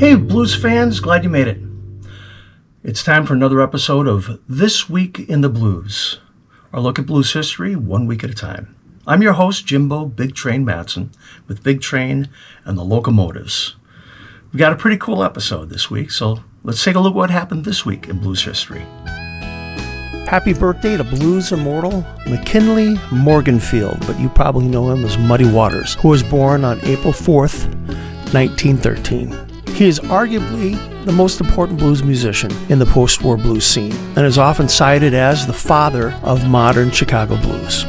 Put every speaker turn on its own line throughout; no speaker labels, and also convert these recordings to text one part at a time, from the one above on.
blues fans, glad you made it. It's time for another episode of This Week in the Blues, our look at blues history one week at a time. I'm your host, Jimbo Big Train Matson, with Big Train and the Locomotives. We got a pretty cool episode this week, so let's take a look at what happened this week in blues history. Happy birthday to blues immortal McKinley Morganfield, but you probably know him as Muddy Waters, who was born on April 4th, 1913. He is arguably the most important blues musician in the post war blues scene and is often cited as the father of modern Chicago blues.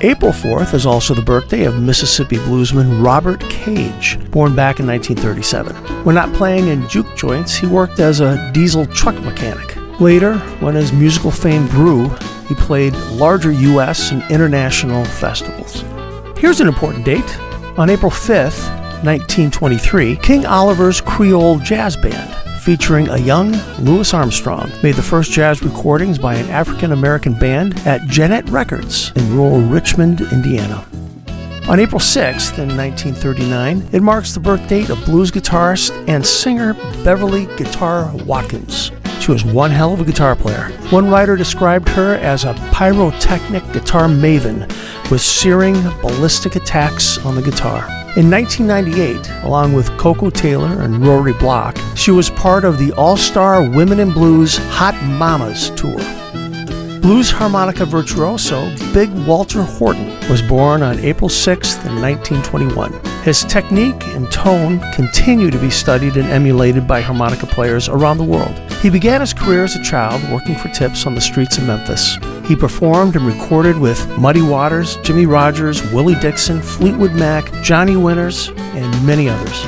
April 4th is also the birthday of Mississippi bluesman Robert Cage, born back in 1937. When not playing in juke joints, he worked as a diesel truck mechanic. Later, when his musical fame grew, he played larger U.S. and international festivals. Here's an important date. On April 5th, 1923, King Oliver's Creole Jazz Band, featuring a young Louis Armstrong, made the first jazz recordings by an African American band at Gennett Records in rural Richmond, Indiana. On April 6th, in 1939, it marks the birth date of blues guitarist and singer Beverly Guitar Watkins. She was one hell of a guitar player. One writer described her as a pyrotechnic guitar maven with searing, ballistic attacks on the guitar. In 1998, along with Koko Taylor and Rory Block, she was part of the All Star Women in Blues Hot Mamas tour. Blues harmonica virtuoso Big Walter Horton was born on April 6, 1921. His technique and tone continue to be studied and emulated by harmonica players around the world. He began his career as a child working for tips on the streets of Memphis. He performed and recorded with Muddy Waters, Jimmy Rogers, Willie Dixon, Fleetwood Mac, Johnny Winters, and many others.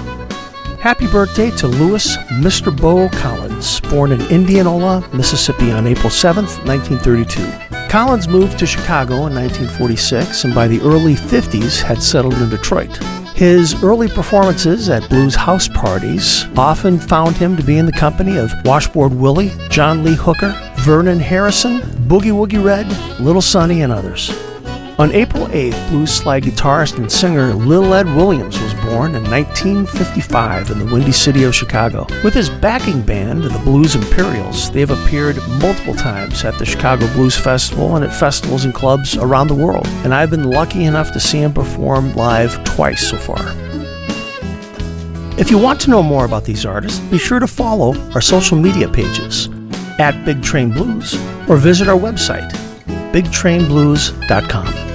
Happy birthday to Louis Mr. Bo Collins, born in Indianola, Mississippi on April 7, 1932. Collins moved to Chicago in 1946 and by the early 50s had settled in Detroit. His early performances at blues house parties often found him to be in the company of Washboard Willie, John Lee Hooker, Vernon Harrison, Boogie Woogie Red, Little Sonny, and others. On April 8th, blues slide guitarist and singer Lil Ed Williams was born in 1955 in the Windy City of Chicago. With his backing band, the Blues Imperials, they have appeared multiple times at the Chicago Blues Festival and at festivals and clubs around the world, and I've been lucky enough to see him perform live twice so far. If you want to know more about these artists, be sure to follow our social media pages at Big Train Blues or visit our website, bigtrainblues.com.